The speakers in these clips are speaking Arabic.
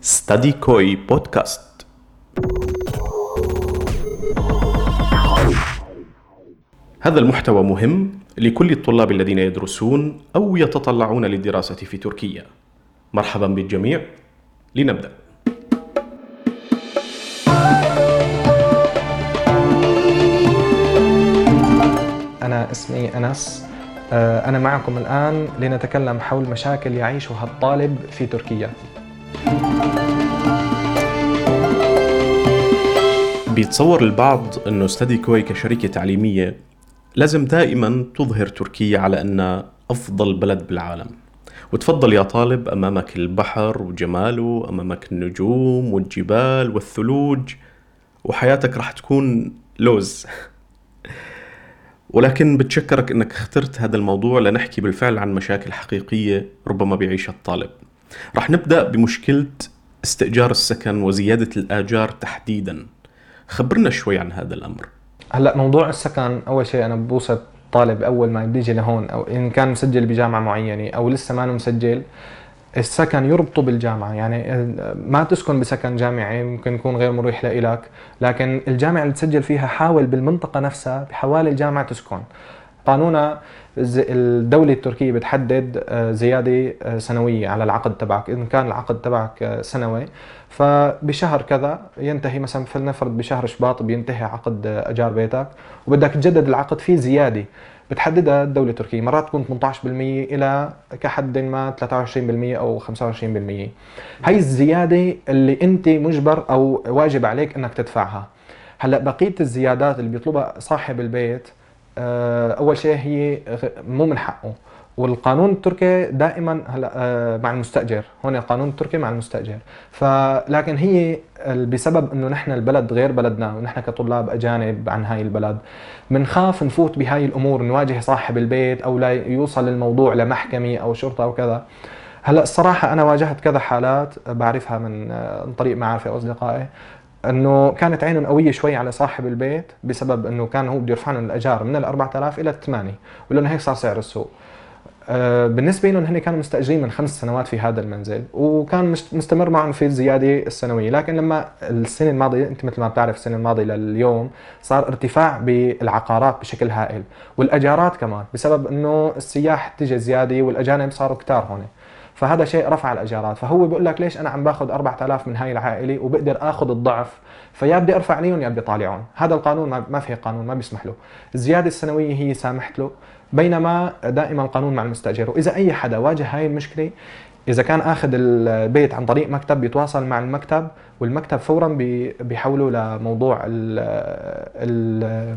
ستادي كوي بودكاست هذا المحتوى مهم لكل الطلاب الذين يدرسون أو يتطلعون للدراسة في تركيا. مرحبا بالجميع. لنبدأ. أنا اسمي أنس. آه، أنا معكم الآن لنتكلم حول مشاكل يعيشها الطالب في تركيا. بيتصور البعض إنه ستدي كوي كشركة تعليمية لازم دائما تظهر تركيا على أنها أفضل بلد بالعالم وتفضل يا طالب أمامك البحر وجماله أمامك النجوم والجبال والثلوج وحياتك راح تكون لوز ولكن بتشكرك إنك اخترت هذا الموضوع لنحكي بالفعل عن مشاكل حقيقية ربما بيعيشها الطالب. راح نبدأ بمشكلة استئجار السكن وزيادة الآجار تحديدا. خبرنا شوي عن هذا الأمر. هلأ موضوع السكن أول شيء أنا بوصف طالب أول ما بيجي لهون أو إن كان مسجل بجامعة معينة أو لسه ما مسجل السكن يربطه بالجامعة يعني ما تسكن بسكن جامعي ممكن يكون غير مريح لإلك لكن الجامعة اللي تسجل فيها حاول بالمنطقة نفسها بحوالي الجامعة تسكن قانونها الز- الدولة التركية بتحدد آه، زيادة آه، سنوية على العقد تبعك. إن كان العقد تبعك آه، سنوي فبشهر كذا ينتهي مثلا فلنفرض بشهر شباط بينتهي عقد أجار بيتك. وبدك تجدد العقد في زيادة. بتحددها الدولة التركية. مرات تكون 18% إلى كحد ما 23% أو 25% هاي الزيادة اللي أنت مجبر أو واجب عليك أنك تدفعها. هلأ بقية الزيادات اللي بيطلبها صاحب البيت آه، أول شيء هي مو من حقه. والقانون التركي دائما هلا آه، مع المستأجر. هون القانون التركي مع المستأجر. فلكن هي بسبب إنه نحن البلد غير بلدنا ونحن كطلاب أجانب عن هاي البلد بنخاف نفوت بهاي الأمور نواجه صاحب البيت أو لا يوصل الموضوع لمحكمة أو شرطة أو كذا. هلا الصراحة أنا واجهت كذا حالات بعرفها من آه، عن طريق معارفي أو أصدقائي. إنه كانت عينهم قوية شوي على صاحب البيت بسبب إنه كان هو بده يرفع لهم الأجار من ال 4000 إلى 8 ولأنه هيك صار سعر السوق. آه، بالنسبة لهم هن كانوا مستأجرين من خمس سنوات في هذا المنزل وكان مستمر معهم في الزيادة السنوية. لكن لما السنة الماضية أنت مثل ما بتعرف السنة الماضية لليوم صار ارتفاع بالعقارات بشكل هائل. والأجارات كمان بسبب إنه السياح تجي زيادة والأجانب صاروا كتار هون. فهذا شيء رفع الأجارات. فهو بيقول لك ليش أنا عم باخذ 4000 من هاي العائله وبقدر آخذ الضعف؟ فيا بدي أرفع عليهم يا بدي طالعهم هذا القانون ما في قانون ما بيسمح له. الزيادة السنوية هي سامحت له بينما دائما القانون مع المستأجر. وإذا أي حدا واجه هاي المشكلة إذا كان آخذ البيت عن طريق مكتب بيتواصل مع المكتب والمكتب فورا بي- بيحوله لموضوع ال ال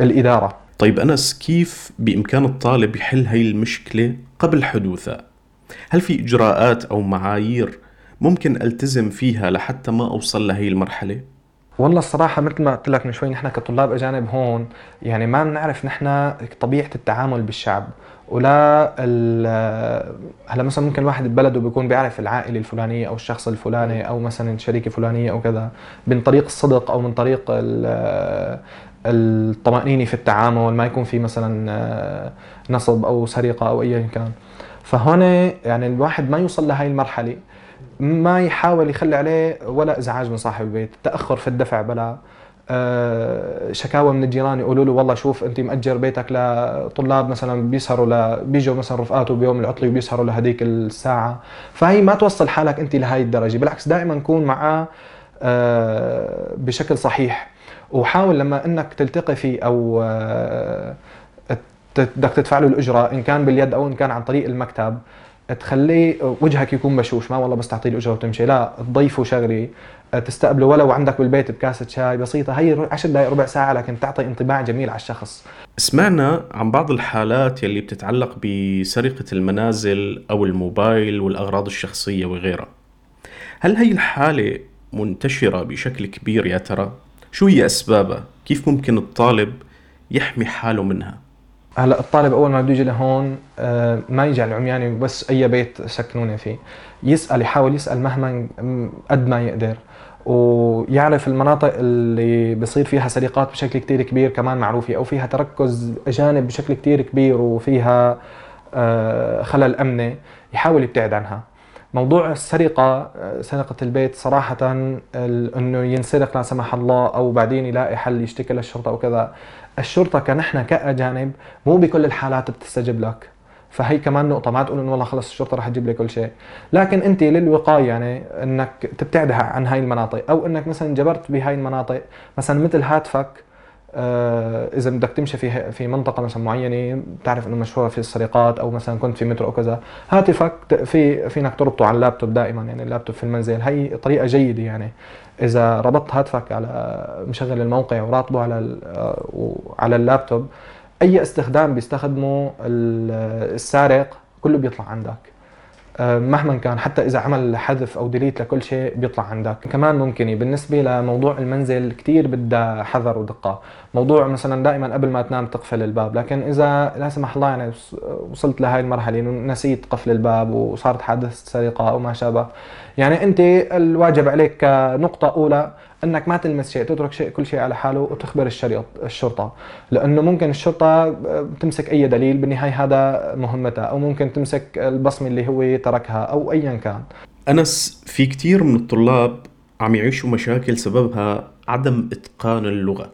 الإدارة. طيب أنس كيف بإمكان الطالب يحل هاي المشكلة قبل حدوثها؟ هل في إجراءات أو معايير ممكن ألتزم فيها لحتى ما أوصل لهي المرحلة؟ والله الصراحة مثل ما قلت لك من شوي نحن كطلاب أجانب هون يعني ما بنعرف نحن طبيعة التعامل بالشعب. ولا هلا مثلا ممكن واحد ببلده بيكون بيعرف العائلة الفلانية أو الشخص الفلاني أو مثلا شركة فلانية أو كذا من طريق الصدق أو من طريق ال- الطمأنينة في التعامل ما يكون في مثلا نصب أو سرقة أو أيا كان. فهون يعني الواحد ما يوصل لهي المرحلة ما يحاول يخلي عليه ولا إزعاج من صاحب البيت تأخر في الدفع بلا آه، شكاوى من الجيران يقولوا له والله شوف انت مأجر بيتك لطلاب مثلا بيسهروا ل... بيجوا مثلا رفقاته بيوم العطلة وبيسهروا لهديك الساعة. فهي ما توصل حالك انت لهي الدرجة بالعكس دائما كون معاه آه، بشكل صحيح. وحاول لما إنك تلتقي فيه أو آه، بدك تدفع له الأجرة إن كان باليد أو إن كان عن طريق المكتب تخليه وجهك يكون بشوش ما والله بس تعطيه الأجرة وتمشي لا تضيفه شغله تستقبله ولو عندك بالبيت بكاسة شاي بسيطة هي 10 دقائق ربع ساعة لكن تعطي انطباع جميل على الشخص سمعنا عن بعض الحالات يلي بتتعلق بسرقة المنازل أو الموبايل والأغراض الشخصية وغيرها هل هي الحالة منتشرة بشكل كبير يا ترى؟ شو هي أسبابها؟ كيف ممكن الطالب يحمي حاله منها؟ هلا الطالب أول ما بده يجي لهون آه، ما يجي على العمياني بس أي بيت سكنوني فيه. يسأل يحاول يسأل مهما قد ما يقدر. ويعرف المناطق اللي بصير فيها سرقات بشكل كتير كبير كمان معروفة أو فيها تركز أجانب بشكل كتير كبير وفيها آه، خلل أمني يحاول يبتعد عنها. موضوع السرقة سرقة البيت صراحة إنه ينسرق لا سمح الله أو بعدين يلاقي حل يشتكي للشرطة أو كذا. الشرطة كنحن كأجانب مو بكل الحالات بتستجيب لك. فهي كمان نقطة ما تقول إنه والله خلص الشرطة رح تجيب لي كل شيء، لكن أنت للوقاية يعني إنك تبتعدها عن هاي المناطق. أو إنك مثلا جبرت بهاي المناطق مثلا مثل هاتفك آه، إذا بدك تمشي في في منطقة مثلا معينة بتعرف إنه مشهورة في السرقات أو مثلا كنت في مترو أو كذا هاتفك في فينك تربطه على اللابتوب دائما يعني اللابتوب في المنزل. هي طريقة جيدة يعني. إذا ربطت هاتفك على مشغل الموقع وراتبه على آه، على اللابتوب أي استخدام بيستخدمه السارق كله بيطلع عندك. آه، مهما كان حتى إذا عمل حذف أو ديليت لكل شيء بيطلع عندك. كمان ممكن بالنسبة لموضوع المنزل كثير بدها حذر ودقة. موضوع مثلا دائما قبل ما تنام تقفل الباب لكن إذا لا سمح الله يعني وصلت لهي المرحلة إنه نسيت قفل الباب وصارت حادثة سرقة أو ما شابه. يعني أنت الواجب عليك كنقطة أولى إنك ما تلمس شيء تترك شيء كل شيء على حاله وتخبر الشريط الشرطة. لأنه ممكن الشرطة تمسك أي دليل بالنهاية هذا مهمتها أو ممكن تمسك البصمة اللي هو تركها أو ايا كان. أنس في كثير من الطلاب عم يعيشوا مشاكل سببها عدم إتقان اللغة.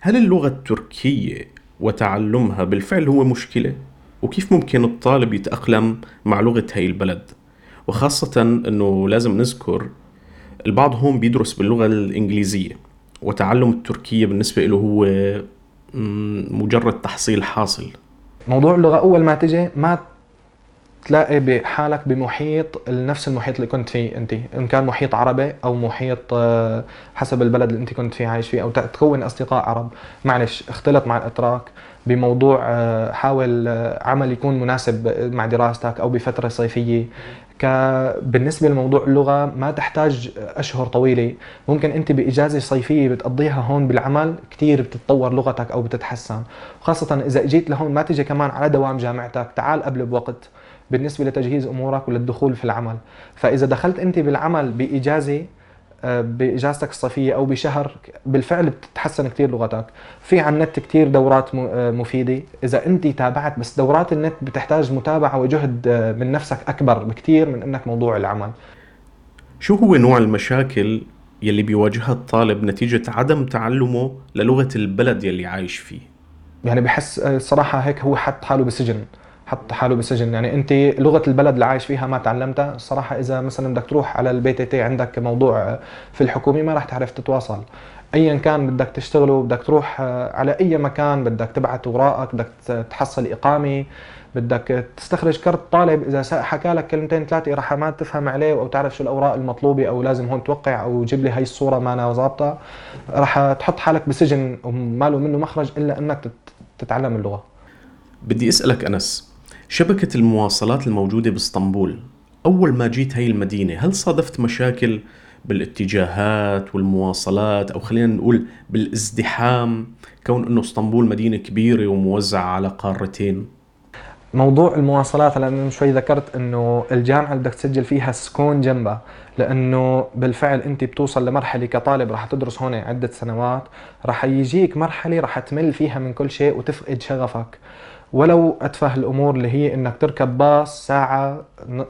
هل اللغة التركية وتعلمها بالفعل هو مشكلة؟ وكيف ممكن الطالب يتأقلم مع لغة هي البلد؟ وخاصة إنه لازم نذكر البعض هون بيدرس باللغة الإنجليزية وتعلم التركية بالنسبة له هو مجرد تحصيل حاصل. موضوع اللغة أول ما تجي ما تلاقي بحالك بمحيط نفس المحيط اللي كنت فيه أنت. إن كان محيط عربي أو محيط آه، حسب البلد اللي أنت كنت فيه عايش فيه أو تكون أصدقاء عرب. معلش اختلط مع الاتراك بموضوع آه، حاول آه، عمل يكون مناسب مع دراستك أو بفترة صيفية. بالنسبة لموضوع اللغة ما تحتاج أشهر طويلة. ممكن أنت بإجازة صيفية بتقضيها هون بالعمل كثير بتتطور لغتك أو بتتحسن. خاصة إذا إجيت لهون ما تيجي كمان على دوام جامعتك تعال قبل بوقت بالنسبة لتجهيز أمورك وللدخول في العمل. فإذا دخلت أنت بالعمل بإجازة آه، بإجازتك الصيفية أو بشهر بالفعل بتتحسن كثير لغتك. في على النت كثير دورات آه، مفيدة. إذا انت تابعت بس دورات النت بتحتاج متابعة وجهد آه، من نفسك أكبر بكثير من إنك موضوع العمل. شو هو نوع المشاكل يلي بيواجهها الطالب نتيجة عدم تعلمه للغة البلد يلي عايش فيه؟ يعني بحس الصراحة هيك هو حط حاله بسجن. حط حاله بسجن. يعني انت لغة البلد اللي عايش فيها ما تعلمتها الصراحه إذا مثلا بدك تروح على البي تي تي عندك موضوع في الحكومة ما راح تعرف تتواصل. ايا كان بدك تشتغله بدك تروح على أي مكان بدك تبعت اوراقك بدك تحصل إقامة بدك تستخرج كرت طالب. إذا حكى لك كلمتين ثلاثة راح ما تفهم عليه أو تعرف شو الأوراق المطلوبة أو لازم هون توقع أو جيب لي هاي الصورة ما أنا ظابطه راح تحط حالك بسجن وما له منه مخرج إلا إنك تتعلم اللغة. بدي أسألك أنس شبكة المواصلات الموجودة باسطنبول. أول ما جيت هاي المدينة هل صادفت مشاكل بالاتجاهات والمواصلات؟ أو خلينا نقول بالازدحام كون أنه اسطنبول مدينة كبيرة وموزعة على قارتين؟ موضوع المواصلات هلا من شوي ذكرت إنه الجامعة اللي بدك تسجل فيها سكون جنبها لأنه بالفعل أنت بتوصل لمرحلة كطالب رح تدرس هون عدة سنوات رح يجيك مرحلة رح تمل فيها من كل شيء وتفقد شغفك. ولو أتفه الأمور اللي هي إنك تركب باص ساعة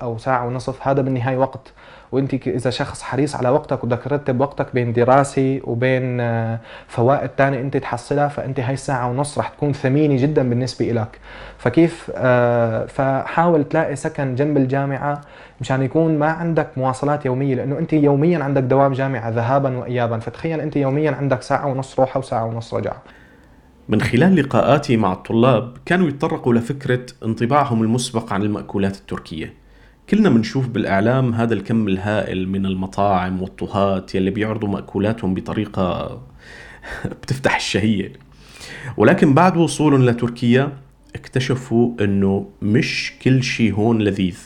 أو ساعة ونصف هذا بالنهاية وقت. وإنت إذا شخص حريص على وقتك وبدك ترتب وقتك بين دراسة وبين آه، فوائد ثانية إنت تحصلها فإنت هاي الساعة ونص رح تكون ثمينة جدا بالنسبة لك فكيف؟ آه، فحاول تلاقي سكن جنب الجامعة مشان يكون ما عندك مواصلات يومية لأنه إنت يوميا عندك دوام جامعة ذهابا وايابا. فتخيل إنت يوميا عندك ساعة ونص روحه وساعة ونص رجعة. من خلال لقاءاتي مع الطلاب كانوا يتطرقوا لفكرة انطباعهم المسبق عن المأكولات التركية. كلنا بنشوف بالإعلام هذا الكم الهائل من المطاعم والطهات يلي بيعرضوا مأكولاتهم بطريقة بتفتح الشهية. ولكن بعد وصولهم لتركيا اكتشفوا إنه مش كل شيء هون لذيذ.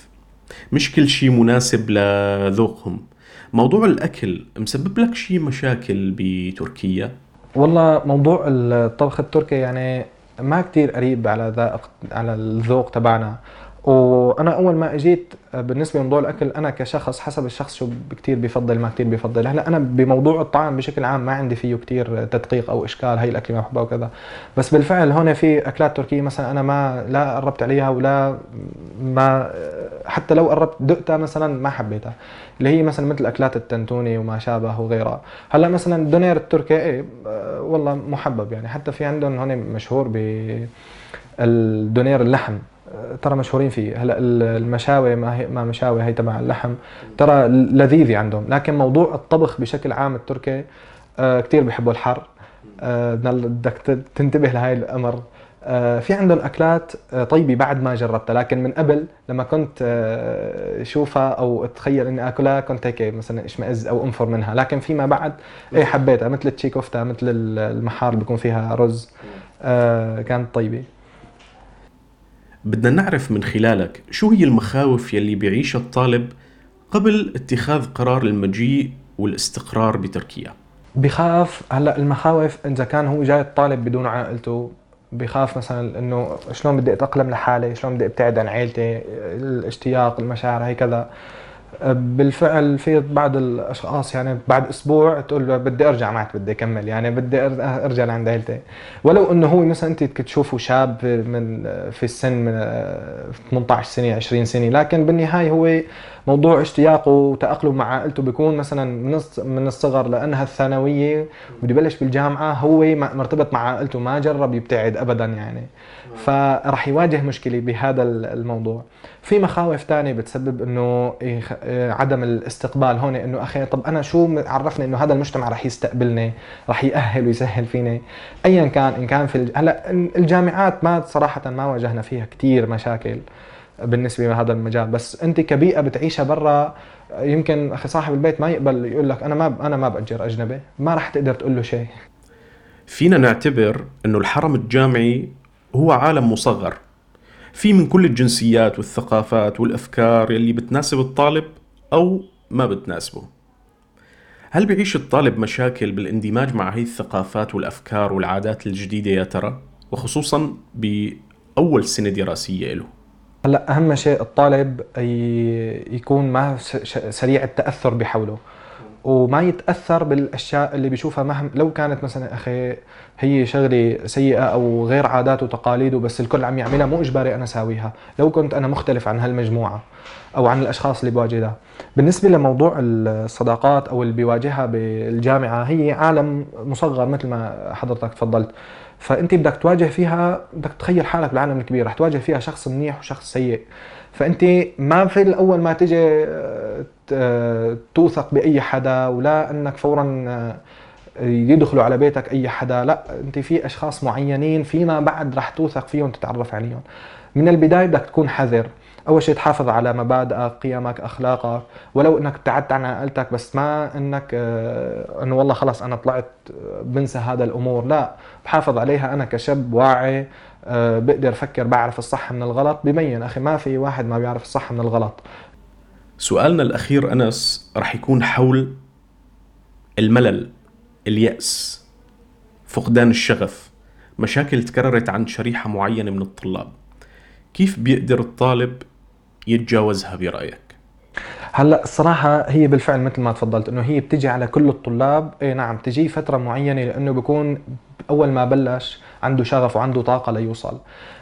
مش كل شيء مناسب لذوقهم. موضوع الأكل مسبب لك شيء مشاكل بتركيا؟ والله موضوع الطبخ التركي يعني ما كتير قريب على ذائق على الذوق تبعنا. وأنا أول ما أجيت آه، بالنسبة لموضوع الأكل أنا كشخص حسب الشخص شو كثير بيفضل ما كثير بيفضل. هلأ أنا بموضوع الطعام بشكل عام ما عندي فيه كثير تدقيق أو إشكال هي الاكله ما بحبها وكذا. بس بالفعل هون في أكلات تركية مثلا أنا ما لا قربت عليها ولا ما حتى لو قربت دقتها مثلا ما حبيتها. اللي هي مثلا مثل أكلات التنتوني وما شابه وغيرها. هلأ مثلا الدونير التركي آه، والله محبب يعني. حتى في عندهم هون مشهور ب الدونير اللحم. ترى مشهورين فيه. هلا المشاوي ما هي ما مشاوي هي تبع اللحم. ترى لذيذه عندهم. لكن موضوع الطبخ بشكل عام التركي آه، كثير بيحبوا الحر. آه، بدك تنتبه لهي الأمر. آه، في عندهم أكلات طيبة بعد ما جربتها. لكن من قبل لما كنت أشوفها أو أتخيل إني آكلها كنت هيك مثلا إشمئز أو أنفر منها. لكن فيما بعد إيه حبيتها. مثل التشيكوفتا مثل المحار اللي بيكون فيها رز. كانت طيبة. بدنا نعرف من خلالك شو هي المخاوف يلي بيعيشها الطالب قبل اتخاذ قرار المجيء والاستقرار بتركيا. بخاف هلأ المخاوف إذا كان هو جاي الطالب بدون عائلته بخاف مثلا إنه شلون بدي أتأقلم لحالي شلون بدي أبتعد عن عائلتي الاشتياق المشاعر هي كذا. بالفعل في بعض الأشخاص يعني بعد أسبوع تقول بدي أرجع معك بدي أكمل يعني بدي أرجع لعند عيلتي. ولو إنه هو مثلا أنت تشوفه شاب من في السن من 18 سنة 20 سنة لكن بالنهاية هو موضوع اشتياقه وتأقلم مع عائلته بيكون مثلا من من الصغر لأنها الثانوية بده يبلش بالجامعة هو مرتبط مع عائلته ما جرب يبتعد ابدا يعني. فراح يواجه مشكلة بهذا الموضوع. في مخاوف ثانية بتسبب إنه عدم الاستقبال هون إنه أخي طب أنا شو عرفني إنه هذا المجتمع رح يستقبلني رح يأهل ويسهل فيني. ايا كان إن كان في هلأ الجامعات ما صراحة ما واجهنا فيها كثير مشاكل. بالنسبة لهذا المجال. بس أنت كبيئة بتعيشها برا يمكن أخي صاحب البيت ما يقبل يقول لك أنا ما أنا ما بأجر أجنبي ما راح تقدر تقول له شيء. فينا نعتبر إنه الحرم الجامعي هو عالم مصغر. في من كل الجنسيات والثقافات والأفكار يلي بتناسب الطالب أو ما بتناسبه. هل بيعيش الطالب مشاكل بالاندماج مع هي الثقافات والأفكار والعادات الجديدة يا ترى؟ وخصوصا بأول سنة دراسية له هلا اهم شيء الطالب يكون ما سريع التأثر بحوله. وما يتأثر بالأشياء اللي بيشوفها مهما لو كانت مثلا أخي هي شغلة سيئة أو غير عادات وتقاليد وبس الكل عم يعملها مو إجباري أنا اساويها لو كنت أنا مختلف عن هالمجموعة. أو عن الأشخاص اللي بواجهها. بالنسبة لموضوع الصداقات أو اللي بيواجهها بالجامعة هي عالم مصغر مثل ما حضرتك تفضلت. فأنت بدك تواجه فيها بدك تخيل حالك بالعالم الكبير رح تواجه فيها شخص منيح وشخص سيء. فأنت ما في الأول ما تجي آه، توثق بأي حدا ولا إنك فورا آه، يدخلوا على بيتك أي حدا لا أنت في أشخاص معينين فيما بعد رح توثق فيهم تتعرف عليهم. من البداية بدك تكون حذر. أول شيء تحافظ على مبادئك قيمك أخلاقك. ولو إنك ابتعدت عن عائلتك بس ما إنك آه، إنه والله خلص أنا طلعت بنسى هذا الأمور. لا بحافظ عليها أنا كشاب واعي بقدر أفكر بعرف الصح من الغلط. ببين أخي ما في واحد ما بيعرف الصح من الغلط. سؤالنا الأخير أنس رح يكون حول الملل اليأس فقدان الشغف. مشاكل تكررت عند شريحة معينة من الطلاب. كيف بيقدر الطالب يتجاوزها برأيك؟ هلا الصراحة هي بالفعل مثل ما تفضلت إنه هي بتجي على كل الطلاب. إي نعم تجي فترة معينة لإنه بيكون أول ما بلش عنده شغف وعنده طاقة ليوصل.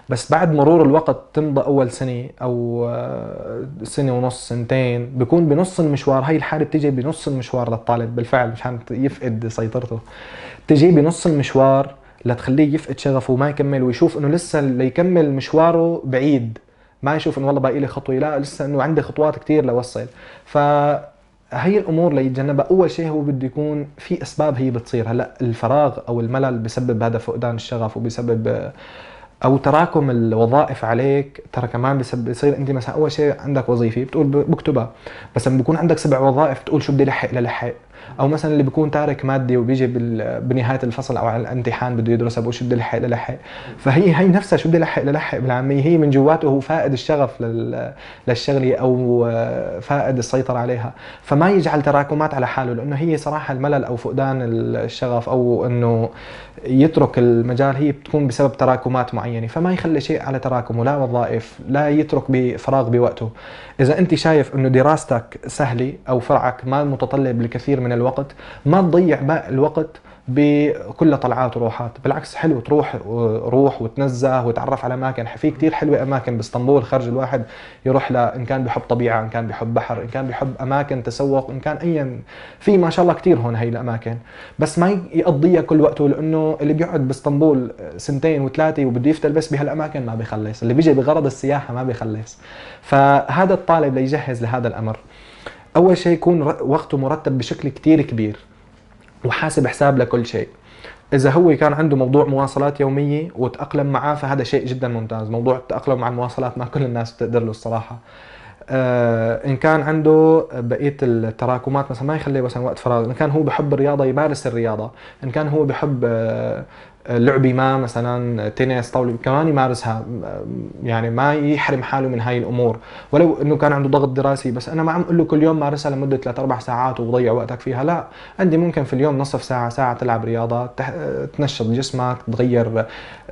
بس بعد مرور الوقت تمضى أول سنة أو آه، سنة ونص سنتين بكون بنص المشوار. هاي الحالة بتيجي بنص المشوار للطالب بالفعل مشان يفقد سيطرته. بتجي بنص المشوار لتخليه يفقد شغفه وما يكمل ويشوف إنه لسه ليكمل مشواره بعيد. ما يشوف إنه والله باقي لي خطوة. لا لسه إنه عندي خطوات كثير لوصل. ف هي الأمور ليتجنبها أول شيء هو بده يكون في أسباب هي بتصير. هلأ الفراغ أو الملل بسبب هذا فقدان الشغف وبسبب أو تراكم الوظائف عليك ترى كمان بصير أنت مثلا أول شيء عندك وظيفة بتقول بكتبها. بس لما بكون عندك سبع وظائف بتقول شو بدي لحق للحق. أو مثلا اللي بيكون تارك مادي وبيجي بنهاية الفصل أو على الامتحان بده يدرسها بقول شو بدي لحق للحق فهي هي نفسها شو بدي لحق للحق بالعامية. هي من جواته هو فائد الشغف لل- للشغلة أو فائد السيطرة عليها. فما يجعل تراكمات على حاله لأنه هي صراحة الملل أو فقدان الشغف أو إنه يترك المجال هي بتكون بسبب تراكمات معينة. فما يخلي شيء على تراكمه لا وظائف لا يترك بفراغ بوقته. إذا أنت شايف إنه دراستك سهلة أو فرعك ما متطلب الكثير من الوقت ما تضيع باقي الوقت بكل طلعات وروحات. بالعكس حلو تروح روح وتنزه وتعرف على أماكن. في كتير حلوة أماكن بإسطنبول خرج الواحد يروح لها إن كان بحب طبيعة إن كان بحب بحر إن كان بحب أماكن تسوق إن كان ايا. في ما شاء الله كتير هون هي الأماكن. بس ما يقضيها كل وقته لأنه اللي بيقعد بإسطنبول سنتين وثلاثة وبده يفتل بس بهالأماكن ما بيخلص. اللي بيجي بغرض السياحة ما بيخلص. فهذا الطالب ليجهز لهذا الأمر. أول شيء يكون وقته مرتب بشكل كتير كبير وحاسب حساب لكل شيء. إذا هو كان عنده موضوع مواصلات يومية وتأقلم معاه فهذا شيء جدا ممتاز. موضوع التأقلم مع المواصلات ما كل الناس بتقدر له الصراحة. آه إن كان عنده بقية التراكمات مثلا ما يخلي مثلا وقت فراغ. إن كان هو بحب الرياضة يمارس الرياضة. إن كان هو بحب آه لعبي ما مثلا تنس طاولة كمان يمارسها يعني ما يحرم حاله من هاي الأمور. ولو إنه كان عنده ضغط دراسي بس أنا ما عم أقول له كل يوم مارسها لمدة 3 4 ساعات وضيع وقتك فيها لا. عندي ممكن في اليوم نصف ساعة ساعة تلعب رياضة تنشط جسمك تغير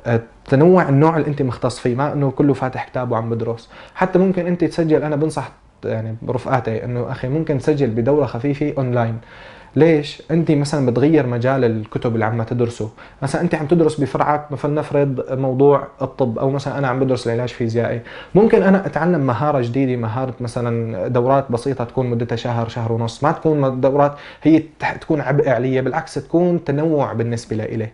آه، تنوع النوع اللي أنت مختص فيه ما إنه كله فاتح كتاب وعم بدرس. حتى ممكن أنت تسجل أنا بنصح يعني برفقاتي إنه أخي ممكن تسجل بدورة خفيفة اونلاين ليش؟ انت مثلا بتغير مجال الكتب اللي عم تدرسه، مثلا انت عم تدرس بفرعك مثلا نفرض موضوع الطب أو مثلا أنا عم بدرس العلاج فيزيائي، ممكن أنا أتعلم مهارة جديدة، مهارة مثلا دورات بسيطة تكون مدتها شهر شهر ونص، ما تكون دورات هي تكون عبء عليا، بالعكس تكون تنوع بالنسبة لإلي.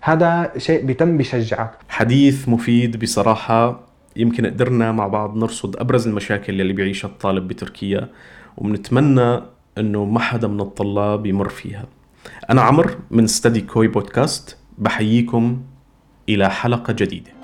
هذا شيء بيتم بيشجعك. حديث مفيد بصراحة يمكن قدرنا مع بعض نرصد أبرز المشاكل اللي بيعيشها الطالب بتركيا وبنتمنى أنه ما حدا من الطلاب يمر فيها. أنا عمر من ستدي كوي بودكاست بحييكم إلى حلقة جديدة.